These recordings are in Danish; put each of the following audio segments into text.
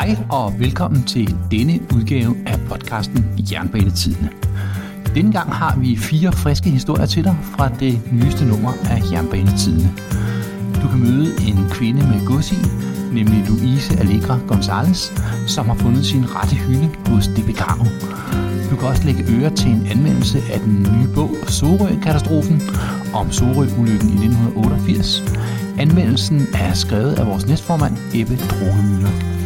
Hej og velkommen til denne udgave af podcasten Jernbanetidene. Denne gang har vi fire friske historier til dig fra det nyeste nummer af Jernbanetidene. Du kan møde en kvinde med gods i, nemlig Louise Allegra Gonzalez, som har fundet sin rette hylde hos DB Cargo. Du kan også lægge øre til en anmeldelse af den nye bog Sorø-katastrofen om Sorø-ulykken i 1988. Anmeldelsen er skrevet af vores næstformand Ebbe Drogemøller.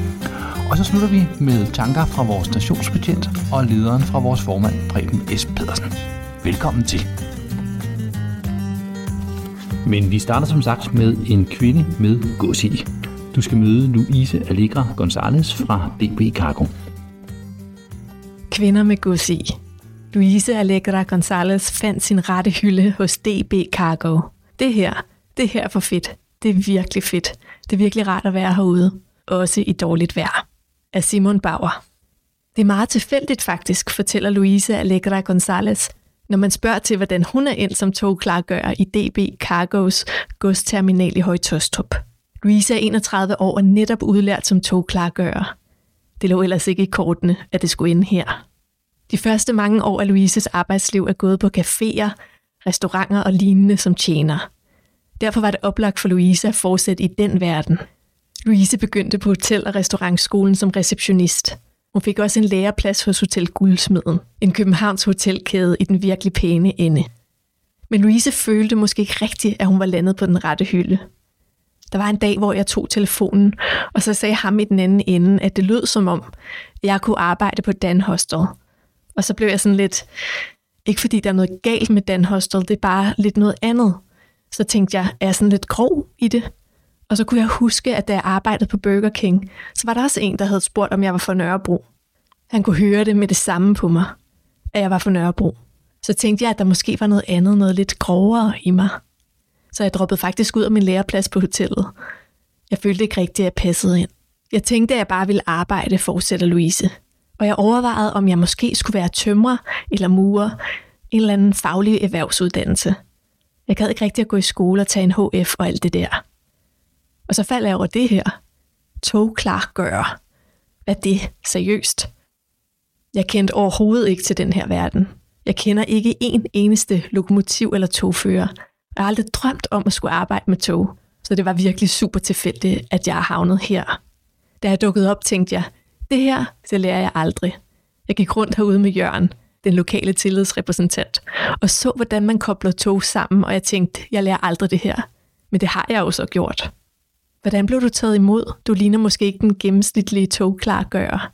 Og så slutter vi med tanker fra vores stationsbetjent og lederen fra vores formand Preben S. Pedersen. Velkommen til. Men vi starter som sagt med en kvinde med gods i. Du skal møde Louise Allegra Gonzalez fra DB Cargo. Kvinder med gods i. Louise Allegra Gonzalez fandt sin rette hylde hos DB Cargo. Det her, det her er for fedt. Det er virkelig fedt. Det er virkelig rart at være herude. Også i dårligt vejr. Af Simon Bauer. Det er meget tilfældigt faktisk, fortæller Louise Allegra Gonzalez, når man spørger til, hvordan hun er ind som togklargører i DB Cargos godsterminal i Højtostrup. Louise er 31 år og netop udlært som togklargører. Det lå ellers ikke i kortene, at det skulle ende her. De første mange år af Louises arbejdsliv er gået på caféer, restauranter og lignende som tjener. Derfor var det oplagt for Louise at fortsætte i den verden. Louise begyndte på hotel- og restaurantskolen som receptionist. Hun fik også en læreplads hos Hotel Guldsmeden, en Københavns hotelkæde i den virkelig pæne ende. Men Louise følte måske ikke rigtigt, at hun var landet på den rette hylde. Der var en dag, hvor jeg tog telefonen, og så sagde ham i den anden ende, at det lød som om, jeg kunne arbejde på Dan Hostel. Og så blev jeg sådan lidt, ikke fordi der er noget galt med Dan Hostel, det er bare lidt noget andet. Så tænkte jeg, er jeg sådan lidt grov i det? Og så kunne jeg huske, at da jeg arbejdede på Burger King, så var der også en, der havde spurgt, om jeg var fra Nørrebro. Han kunne høre det med det samme på mig, at jeg var fra Nørrebro. Så tænkte jeg, at der måske var noget andet, noget lidt grovere i mig. Så jeg droppede faktisk ud af min læreplads på hotellet. Jeg følte ikke rigtigt, at jeg passede ind. Jeg tænkte, at jeg bare ville arbejde, fortsætter Louise. Og jeg overvejede, om jeg måske skulle være tømrer eller murer, en eller anden faglig erhvervsuddannelse. Jeg gad ikke rigtig at gå i skole og tage en HF og alt det der. Og så falder jeg over det her. Togklargøre. Hvad er det? Seriøst? Jeg kendte overhovedet ikke til den her verden. Jeg kender ikke en eneste lokomotiv- eller togfører. Jeg har aldrig drømt om at skulle arbejde med tog. Så det var virkelig super tilfældigt, at jeg havnet her. Da jeg dukkede op, tænkte jeg, det her, det lærer jeg aldrig. Jeg gik rundt herude med Jørgen, den lokale tillidsrepræsentant, og så, hvordan man kobler tog sammen, og jeg tænkte, jeg lærer aldrig det her. Men det har jeg jo så gjort. Hvordan blev du taget imod? Du ligner måske ikke den gennemsnitlige togklargører.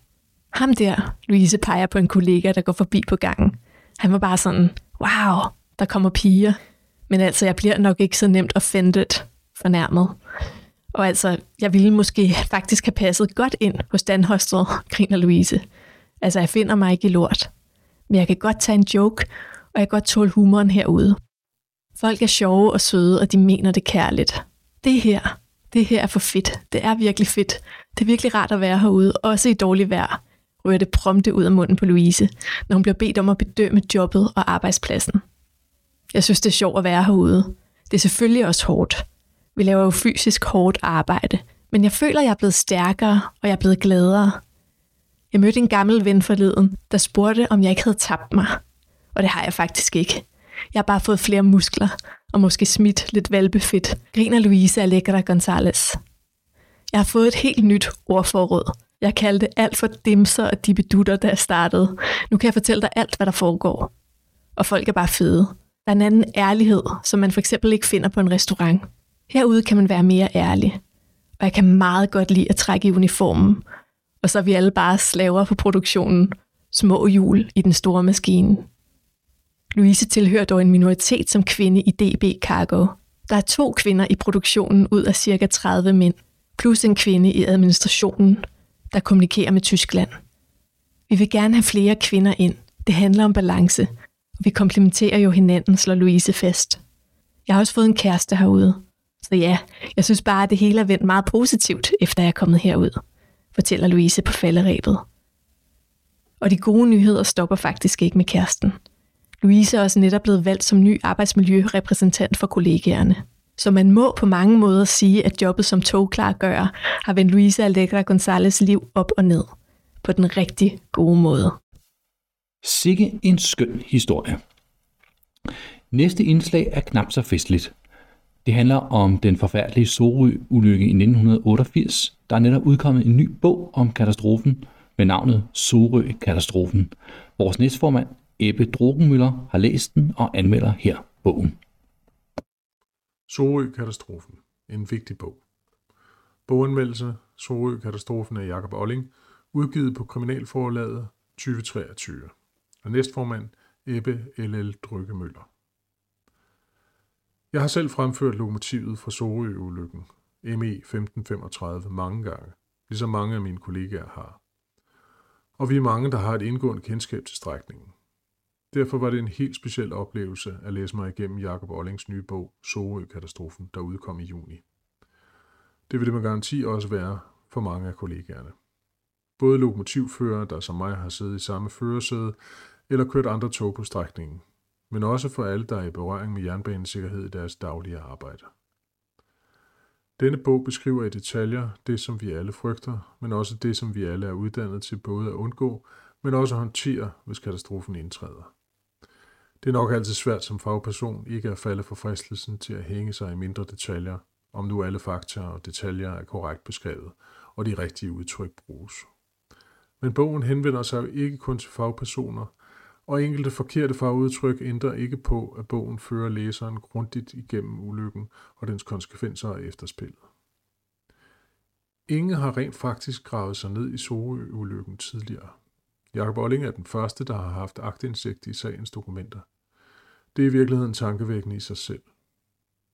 Ham der, Louise peger på en kollega, der går forbi på gangen. Han var bare sådan, wow, der kommer piger. Men altså, jeg bliver nok ikke så nemt offended, fornærmet. Og altså, jeg ville måske faktisk have passet godt ind hos Danhostel, griner Louise. Altså, jeg finder mig ikke i lort. Men jeg kan godt tage en joke, og jeg kan godt tåle humoren herude. Folk er sjove og søde, og de mener det kærligt. Det her, det her er for fedt. Det er virkelig fedt. Det er virkelig rart at være herude, også i dårligt vejr. ryger det prompte ud af munden på Louise, når hun bliver bedt om at bedømme jobbet og arbejdspladsen. Jeg synes, det er sjovt at være herude. Det er selvfølgelig også hårdt. Vi laver jo fysisk hårdt arbejde, men jeg føler, jeg er blevet stærkere, og jeg er blevet gladere. Jeg mødte en gammel ven forleden, der spurgte, om jeg ikke havde tabt mig. Og det har jeg faktisk ikke. Jeg har bare fået flere muskler, og måske smidt lidt valbefedt, griner Louise Allegra Gonzalez. Jeg har fået et helt nyt ordforråd. Jeg kaldte alt for dimser og dibedutter, da jeg startede. Nu kan jeg fortælle dig alt, hvad der foregår. Og folk er bare fede. Der er en anden ærlighed, som man for eksempel ikke finder på en restaurant. Herude kan man være mere ærlig. Og jeg kan meget godt lide at trække i uniformen. Og så er vi alle bare slaver på produktionen. Små hjul i den store maskine. Louise tilhører dog en minoritet som kvinde i DB Cargo. Der er to kvinder i produktionen ud af cirka 30 mænd, plus en kvinde i administrationen, der kommunikerer med Tyskland. Vi vil gerne have flere kvinder ind. Det handler om balance. Og vi komplementerer jo hinanden, slår Louise fast. Jeg har også fået en kæreste herude. Så ja, jeg synes bare, at det hele er vendt meget positivt, efter jeg er kommet herud, fortæller Louise på falderæbet. Og de gode nyheder stopper faktisk ikke med kæresten. Louise er også netop blevet valgt som ny arbejdsmiljørepræsentant for kollegaerne. Så man må på mange måder sige, at jobbet som togklargører har vendt Louise Allegra Gonzales liv op og ned. På den rigtig gode måde. Sikke en skøn historie. Næste indslag er knap så festligt. Det handler om den forfærdelige Sorø-ulykke i 1988. Der er netop udkommet en ny bog om katastrofen med navnet Sorø-katastrofen. Vores næstformand, Ebbe Drogenmøller, har læst den og anmelder her bogen. Sorø-katastrofen. En vigtig bog. Boganmeldelse Sorø-katastrofen af Jakob Olling, udgivet på Kriminalforlaget 2023. Og næstformand Ebbe L.L. Drykkemøller. Jeg har selv fremført lokomotivet fra Sorø-ulykken, ME 1535, mange gange, ligesom mange af mine kollegaer har. Og vi er mange, der har et indgående kendskab til strækningen. Derfor var det en helt speciel oplevelse at læse mig igennem Jakob Ollings nye bog, Sorø-katastrofen, der udkom i juni. Det vil det med garanti også være for mange af kollegaerne. Både lokomotivfører, der som mig har siddet i samme førersæde, eller kørt andre tog på strækningen, men også for alle, der er i berøring med jernbanesikkerhed i deres daglige arbejde. Denne bog beskriver i detaljer det, som vi alle frygter, men også det, som vi alle er uddannet til både at undgå, men også håndtere, hvis katastrofen indtræder. Det er nok altid svært som fagperson ikke at falde for fristelsen til at hænge sig i mindre detaljer, om nu alle fakta og detaljer er korrekt beskrevet, og de rigtige udtryk bruges. Men bogen henvender sig jo ikke kun til fagpersoner, og enkelte forkerte fagudtryk ændrer ikke på, at bogen fører læseren grundigt igennem ulykken og dens konsekvenser og efterspillet. Ingen har rent faktisk gravet sig ned i Sorø-ulykken tidligere. Jakob Olling er den første, der har haft agtindsigt i sagens dokumenter. Det er i virkeligheden tankevækkende i sig selv.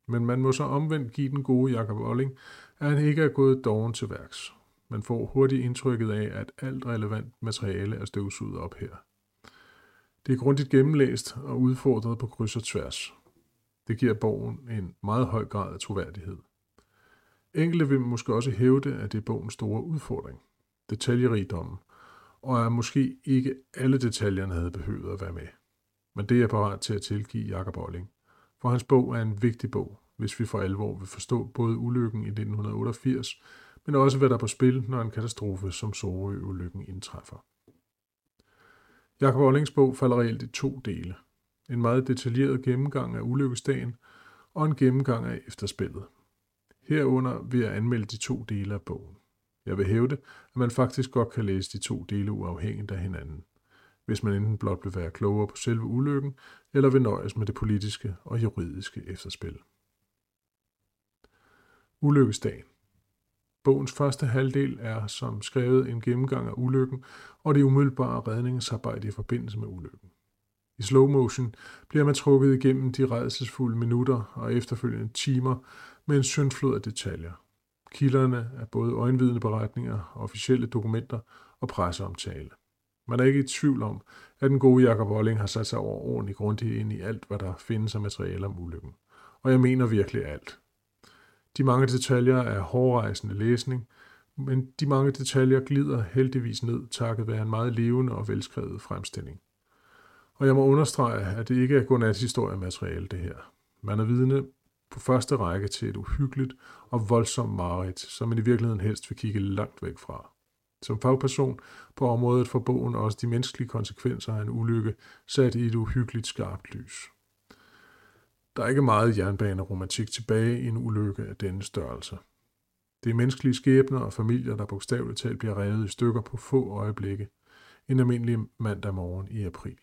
Men man må så omvendt give den gode Jakob Olling, at han ikke er gået doven til værks. Man får hurtigt indtrykket af, at alt relevant materiale er støvsuget op her. Det er grundigt gennemlæst og udfordret på kryds og tværs. Det giver bogen en meget høj grad af troværdighed. Enkelte vil måske også hævde, at det er bogens store udfordring, detaljerigdommen, og at måske ikke alle detaljerne havde behøvet at være med. Men det er jeg parat til at tilgive Jakob Olling, for hans bog er en vigtig bog, hvis vi for alvor vil forstå både ulykken i 1988, men også hvad der er på spil, når en katastrofe som Sorø-ulykken indtræffer. Jakob Ollings bog falder reelt i to dele. En meget detaljeret gennemgang af ulykkesdagen og en gennemgang af efterspillet. Herunder vil jeg anmelde de to dele af bogen. Jeg vil hævde, at man faktisk godt kan læse de to dele uafhængigt af hinanden, hvis man enten blot vil være klogere på selve ulykken, eller vil nøjes med det politiske og juridiske efterspil. Ulykkesdagen Bogens første halvdel er som skrevet en gennemgang af ulykken og det umiddelbare redningsarbejde i forbindelse med ulykken. I slow motion bliver man trukket igennem de redselsfulde minutter og efterfølgende timer med en syndflod af detaljer. Kilderne er både øjenvidende beretninger, officielle dokumenter og presseomtale. Man er ikke i tvivl om, at den gode Jakob Olling har sat sig over ordentligt grundigt ind i alt, hvad der findes af materiale om ulykken. Og jeg mener virkelig alt. De mange detaljer er hårdrejsende læsning, men de mange detaljer glider heldigvis ned takket være en meget levende og velskrevet fremstilling. Og jeg må understrege, at det ikke er godnat-historiemateriale, det her. Man er vidne på første række til et uhyggeligt og voldsomt mareridt, som man i virkeligheden helst vil kigge langt væk fra. Som fagperson på området for bogen også de menneskelige konsekvenser af en ulykke sat i et uhyggeligt skarpt lys. Der er ikke meget jernbaneromantik tilbage i en ulykke af denne størrelse. Det er menneskelige skæbner og familier, der bogstaveligt talt bliver revet i stykker på få øjeblikke. En almindelig mandag morgen i april.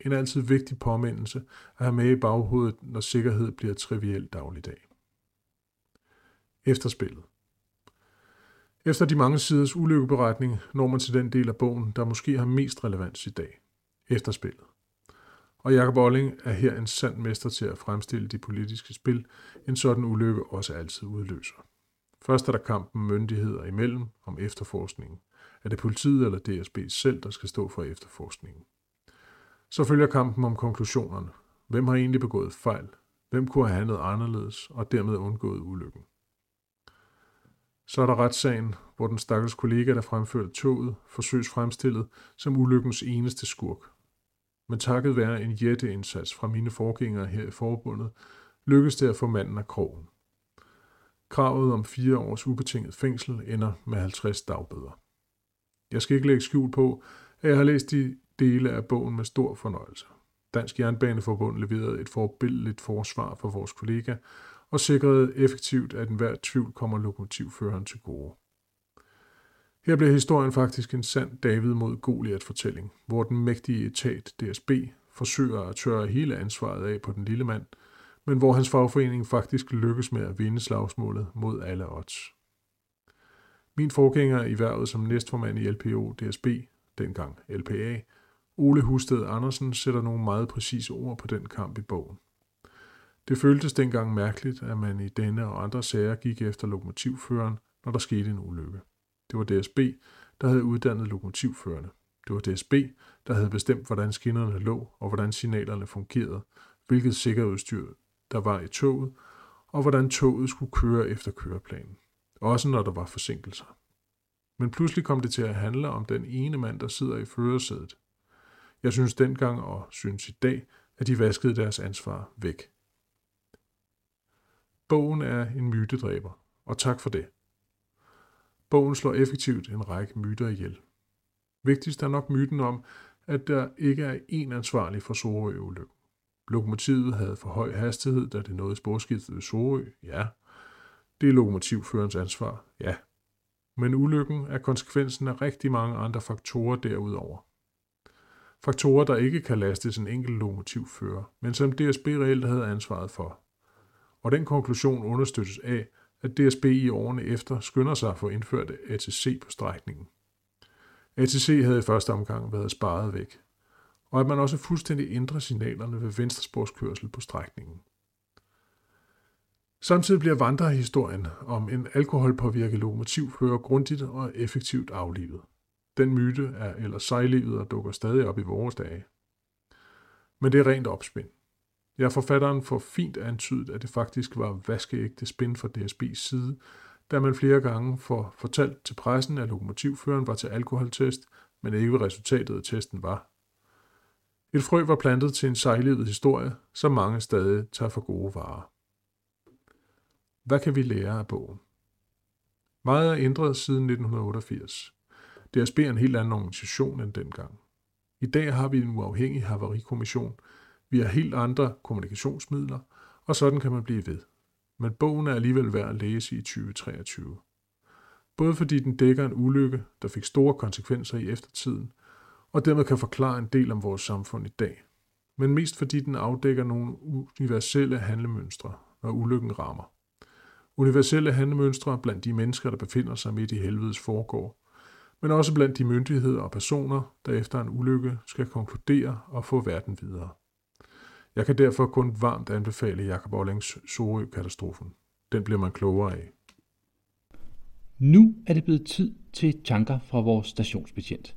En altid vigtig påmindelse at have med i baghovedet, når sikkerhed bliver triviel dagligdag. Efterspillet. Efter de mange siders ulykkeberetning når man til den del af bogen, der måske har mest relevans i dag. Efterspillet. Og Jakob Olling er her en sand mester til at fremstille de politiske spil, en sådan ulykke også altid udløser. Først er der kampen myndigheder imellem om efterforskningen. Er det politiet eller DSB selv, der skal stå for efterforskningen? Så følger kampen om konklusionerne. Hvem har egentlig begået fejl? Hvem kunne have handlet anderledes og dermed undgået ulykken? Så er der retssagen, hvor den stakkels kollega, der fremførte toget, forsøges fremstillet som ulykkens eneste skurk. Men takket være en jætteindsats fra mine forgængere her i forbundet, lykkedes det at få manden af krogen. Kravet om fire års ubetinget fængsel ender med 50 dagbøder. Jeg skal ikke lægge skjul på, at jeg har læst de dele af bogen med stor fornøjelse. Dansk Jernbaneforbund leverede et forbilledligt forsvar for vores kollega og sikrede effektivt, at enhver tvivl kommer lokomotivføreren til gode. Her bliver historien faktisk en sand David mod Goliat-fortælling, hvor den mægtige etat DSB forsøger at tørre hele ansvaret af på den lille mand, men hvor hans fagforening faktisk lykkes med at vinde slagsmålet mod alle odds. Min forgænger i hvervet som næstformand i LPO DSB, dengang LPA, Ole Husted Andersen sætter nogle meget præcise ord på den kamp i bogen. Det føltes dengang mærkeligt, at man i denne og andre sager gik efter lokomotivføreren, når der skete en ulykke. Det var DSB, der havde uddannet lokomotivførerne. Det var DSB, der havde bestemt, hvordan skinnerne lå og hvordan signalerne fungerede, hvilket sikkerhedsudstyr der var i toget, og hvordan toget skulle køre efter køreplanen. Også når der var forsinkelser. Men pludselig kom det til at handle om den ene mand, der sidder i førersædet. Jeg synes dengang og synes i dag, at de vaskede deres ansvar væk. Bogen er en mytedræber, og tak for det. Bogen slår effektivt en række myter ihjel. Vigtigst er nok myten om, at der ikke er én ansvarlig for Sorø-ulykken. Lokomotivet havde for høj hastighed, da det nåede sporskiftet ved Sorø, ja. Det er lokomotivførens ansvar, ja. Men ulykken er konsekvensen af rigtig mange andre faktorer derudover. Faktorer, der ikke kan lastes en enkelt lokomotivfører, men som DSB reelt havde ansvaret for. Og den konklusion understøttes af, at DSB i årene efter skynder sig at få indført ATC på strækningen. ATC havde i første omgang været sparet væk, og at man også fuldstændig ændrer signalerne ved venstresporskørsel på strækningen. Samtidig bliver vandrehistorien om en alkoholpåvirket lokomotivfører grundigt og effektivt aflivet. Den myte er ellers sejlivet og dukker stadig op i vores dage. Men det er rent opspind. Ja, forfatteren får fint antydet, at det faktisk var vaskeægte spin fra DSB's side, da man flere gange får fortalt til pressen, at lokomotivføreren var til alkoholtest, men ikke hvad resultatet af testen var. Et frø var plantet til en sejlivet historie, som mange stadig tager for gode varer. Hvad kan vi lære af bogen? Meget er ændret siden 1988. DSB er en helt anden organisation end dengang. I dag har vi en uafhængig havarikommission, vi har helt andre kommunikationsmidler, og sådan kan man blive ved. Men bogen er alligevel værd at læse i 2023. Både fordi den dækker en ulykke, der fik store konsekvenser i eftertiden, og dermed kan forklare en del om vores samfund i dag. Men mest fordi den afdækker nogle universelle handlemønstre, når ulykken rammer. Universelle handlemønstre blandt de mennesker, der befinder sig midt i helvedes foregår, men også blandt de myndigheder og personer, der efter en ulykke skal konkludere og få verden videre. Jeg kan derfor kun varmt anbefale Jakob Ollings Sorø-katastrofen. Den bliver man klogere af. Nu er det blevet tid til tanker fra vores stationsbetjent.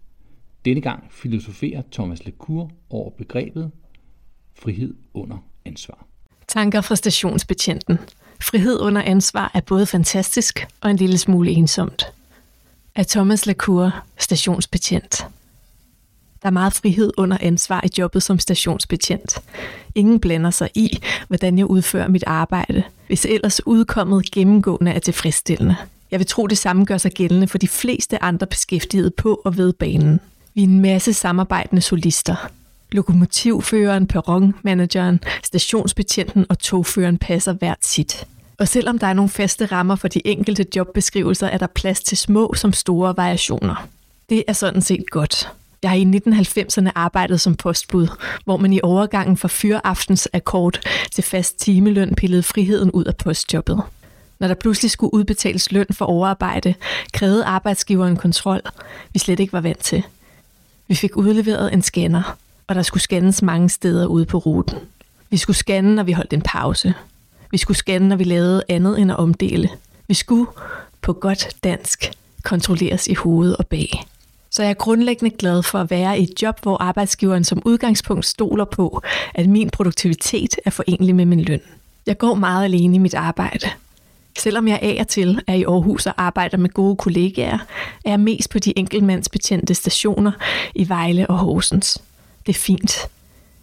Denne gang filosoferer Thomas Lecour over begrebet frihed under ansvar. Tanker fra stationsbetjenten. Frihed under ansvar er både fantastisk og en lille smule ensomt. Af Thomas Lecour, stationsbetjent. Der er meget frihed under ansvar i jobbet som stationsbetjent. Ingen blander sig i, hvordan jeg udfører mit arbejde, hvis ellers udkommet gennemgående er tilfredsstillende. Jeg vil tro, det samme gør sig gældende for de fleste andre beskæftigede på og ved banen. Vi er en masse samarbejdende solister. Lokomotivføreren, perronmanageren, stationsbetjenten og togføreren passer hvert sit. Og selvom der er nogle faste rammer for de enkelte jobbeskrivelser, er der plads til små som store variationer. Det er sådan set godt. Jeg har i 1990'erne arbejdet som postbud, hvor man i overgangen fra fyraftens akkord til fast timeløn pillede friheden ud af postjobbet. Når der pludselig skulle udbetales løn for overarbejde, krævede arbejdsgiveren kontrol, vi slet ikke var vant til. Vi fik udleveret en scanner, og der skulle scannes mange steder ude på ruten. Vi skulle scanne, når vi holdt en pause. Vi skulle scanne, når vi lavede andet end at omdele. Vi skulle, på godt dansk, kontrolleres i hovedet og bag. Så jeg er grundlæggende glad for at være i et job, hvor arbejdsgiveren som udgangspunkt stoler på, at min produktivitet er forenlig med min løn. Jeg går meget alene i mit arbejde. Selvom jeg af og til er i Aarhus og arbejder med gode kollegaer, er jeg mest på de enkeltmandsbetjente stationer i Vejle og Horsens. Det er fint.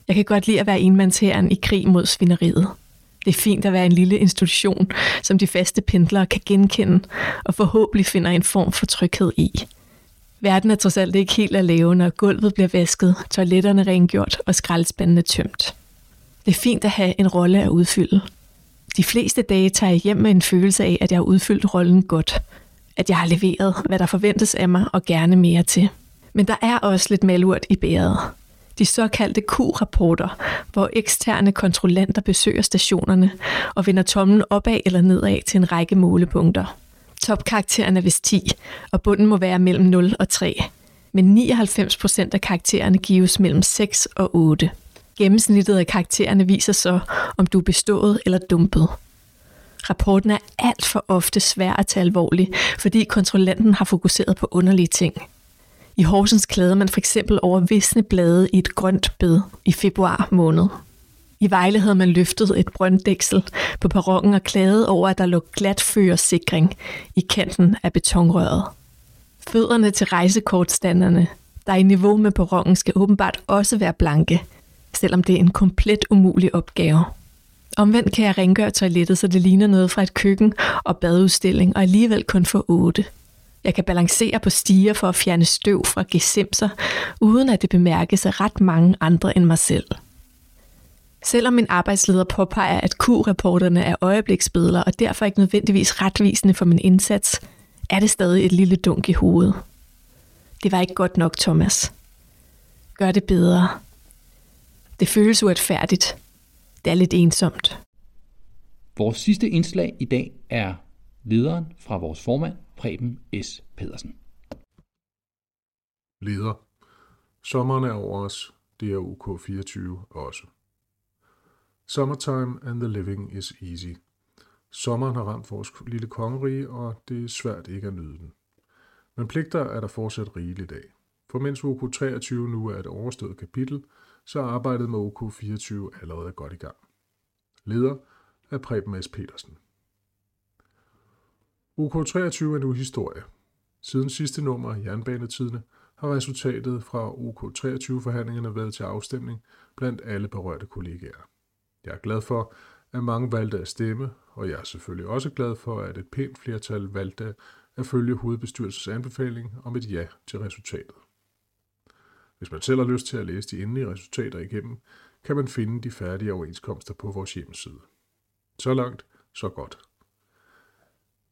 Jeg kan godt lide at være enmandsherren i krig mod svineriet. Det er fint at være en lille institution, som de faste pendlere kan genkende og forhåbentlig finder en form for tryghed i. Verden er trods alt ikke helt at lave, når gulvet bliver vasket, toiletterne rengjort og skraldespandene tømt. Det er fint at have en rolle at udfylde. De fleste dage tager jeg hjem med en følelse af, at jeg har udfyldt rollen godt. At jeg har leveret, hvad der forventes af mig, og gerne mere til. Men der er også lidt malurt i bæret. De såkaldte Q-rapporter, hvor eksterne kontrollanter besøger stationerne og vender tommen opad eller nedad til en række målepunkter. Topkarakteren er vist 10, og bunden må være mellem 0 og 3. Men 99% af karaktererne gives mellem 6 og 8. Gennemsnittet af karaktererne viser så, om du er bestået eller dumpet. Rapporten er alt for ofte svær at tage alvorlig, fordi kontrollanten har fokuseret på underlige ting. I Horsens klagede man for eksempel over visne blade i et grønt bed i februar måned. I Vejle havde man løftet et brønddæksel på perronen og klaget over, at der lå glatførersikring i kanten af betonrøret. Fødderne til rejsekortstanderne, der i niveau med perronen, skal åbenbart også være blanke, selvom det er en komplet umulig opgave. Omvendt kan jeg rengøre toilettet, så det ligner noget fra et køkken og badeudstilling, og alligevel kun få 8. Jeg kan balancere på stiger for at fjerne støv fra gesimser, uden at det bemærkes af ret mange andre end mig selv. Selvom min arbejdsleder påpeger, at Q-rapporterne er øjebliksbilleder og derfor ikke nødvendigvis retvisende for min indsats, er det stadig et lille dunk i hovedet. Det var ikke godt nok, Thomas. Gør det bedre. Det føles uretfærdigt. Det er lidt ensomt. Vores sidste indslag i dag er lederen fra vores formand, Preben S. Pedersen. Leder. Sommeren er over os. Det er UK24 også. Summertime and the living is easy. Sommeren har ramt vores lille kongerige, og det er svært ikke at nyde den. Men pligter er der fortsat rigeligt af. For mens OK23 nu er et overstået kapitel, så er arbejdet med OK24 allerede godt i gang. Leder er Preben S. Petersen. OK23 er nu historie. Siden sidste nummer af Jernbanetidene har resultatet fra OK23-forhandlingerne været til afstemning blandt alle berørte kollegaer. Jeg er glad for, at mange valgte at stemme, og jeg er selvfølgelig også glad for, at et pænt flertal valgte at følge hovedbestyrelsens anbefaling om et ja til resultatet. Hvis man selv har lyst til at læse de endelige resultater igennem, kan man finde de færdige overenskomster på vores hjemmeside. Så langt, så godt.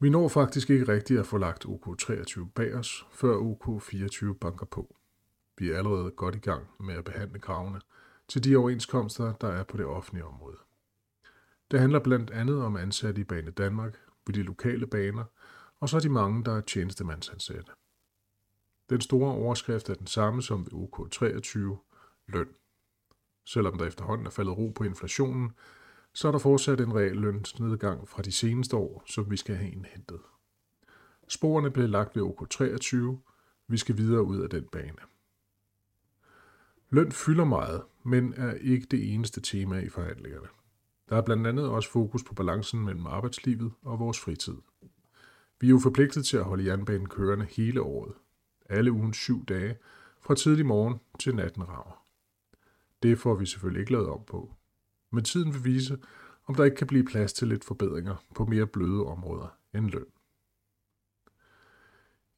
Vi når faktisk ikke rigtigt at få lagt OK23 bag os, før OK24 banker på. Vi er allerede godt i gang med at behandle kravene til de overenskomster, der er på det offentlige område. Det handler blandt andet om ansatte i Bane Danmark, ved de lokale baner, og så de mange, der er tjenestemandsansatte. Den store overskrift er den samme som ved OK23, løn. Selvom der efterhånden er faldet ro på inflationen, så er der fortsat en reel lønsnedgang fra de seneste år, som vi skal have indhentet. Sporene blev lagt ved OK23. Vi skal videre ud af den bane. Løn fylder meget, men er ikke det eneste tema i forhandlingerne. Der er blandt andet også fokus på balancen mellem arbejdslivet og vores fritid. Vi er jo forpligtet til at holde jernbanen kørende hele året. Alle ugens syv dage, fra tidlig morgen til natten rager. Det får vi selvfølgelig ikke lavet om på. Men tiden vil vise, om der ikke kan blive plads til lidt forbedringer på mere bløde områder end løn.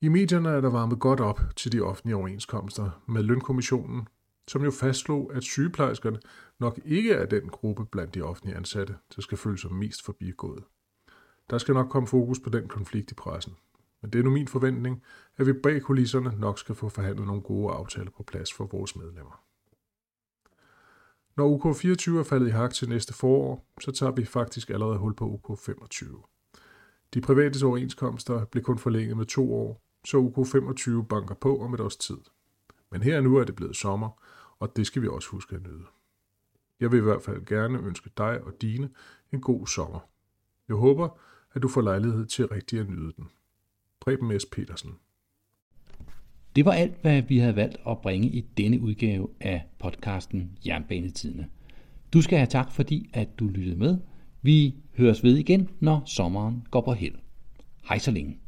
I medierne er der varmet godt op til de offentlige overenskomster med lønkommissionen, som jo fastslog, at sygeplejerskerne nok ikke er den gruppe blandt de offentlige ansatte, der skal føle sig mest forbigået. Der skal nok komme fokus på den konflikt i pressen. Men det er nu min forventning, at vi bag kulisserne nok skal få forhandlet nogle gode aftaler på plads for vores medlemmer. Når UK24 er faldet i hak til næste forår, så tager vi faktisk allerede hul på UK25. De private overenskomster blev kun forlænget med to år, så UK25 banker på om et års tid. Men her nu er det blevet sommer, og det skal vi også huske at nyde. Jeg vil i hvert fald gerne ønske dig og dine en god sommer. Jeg håber, at du får lejlighed til rigtig at nyde den. Preben S. Petersen. Det var alt, hvad vi havde valgt at bringe i denne udgave af podcasten Jernbanetidene. Du skal have tak, fordi at du lyttede med. Vi høres ved igen, når sommeren går på held. Hej så længe.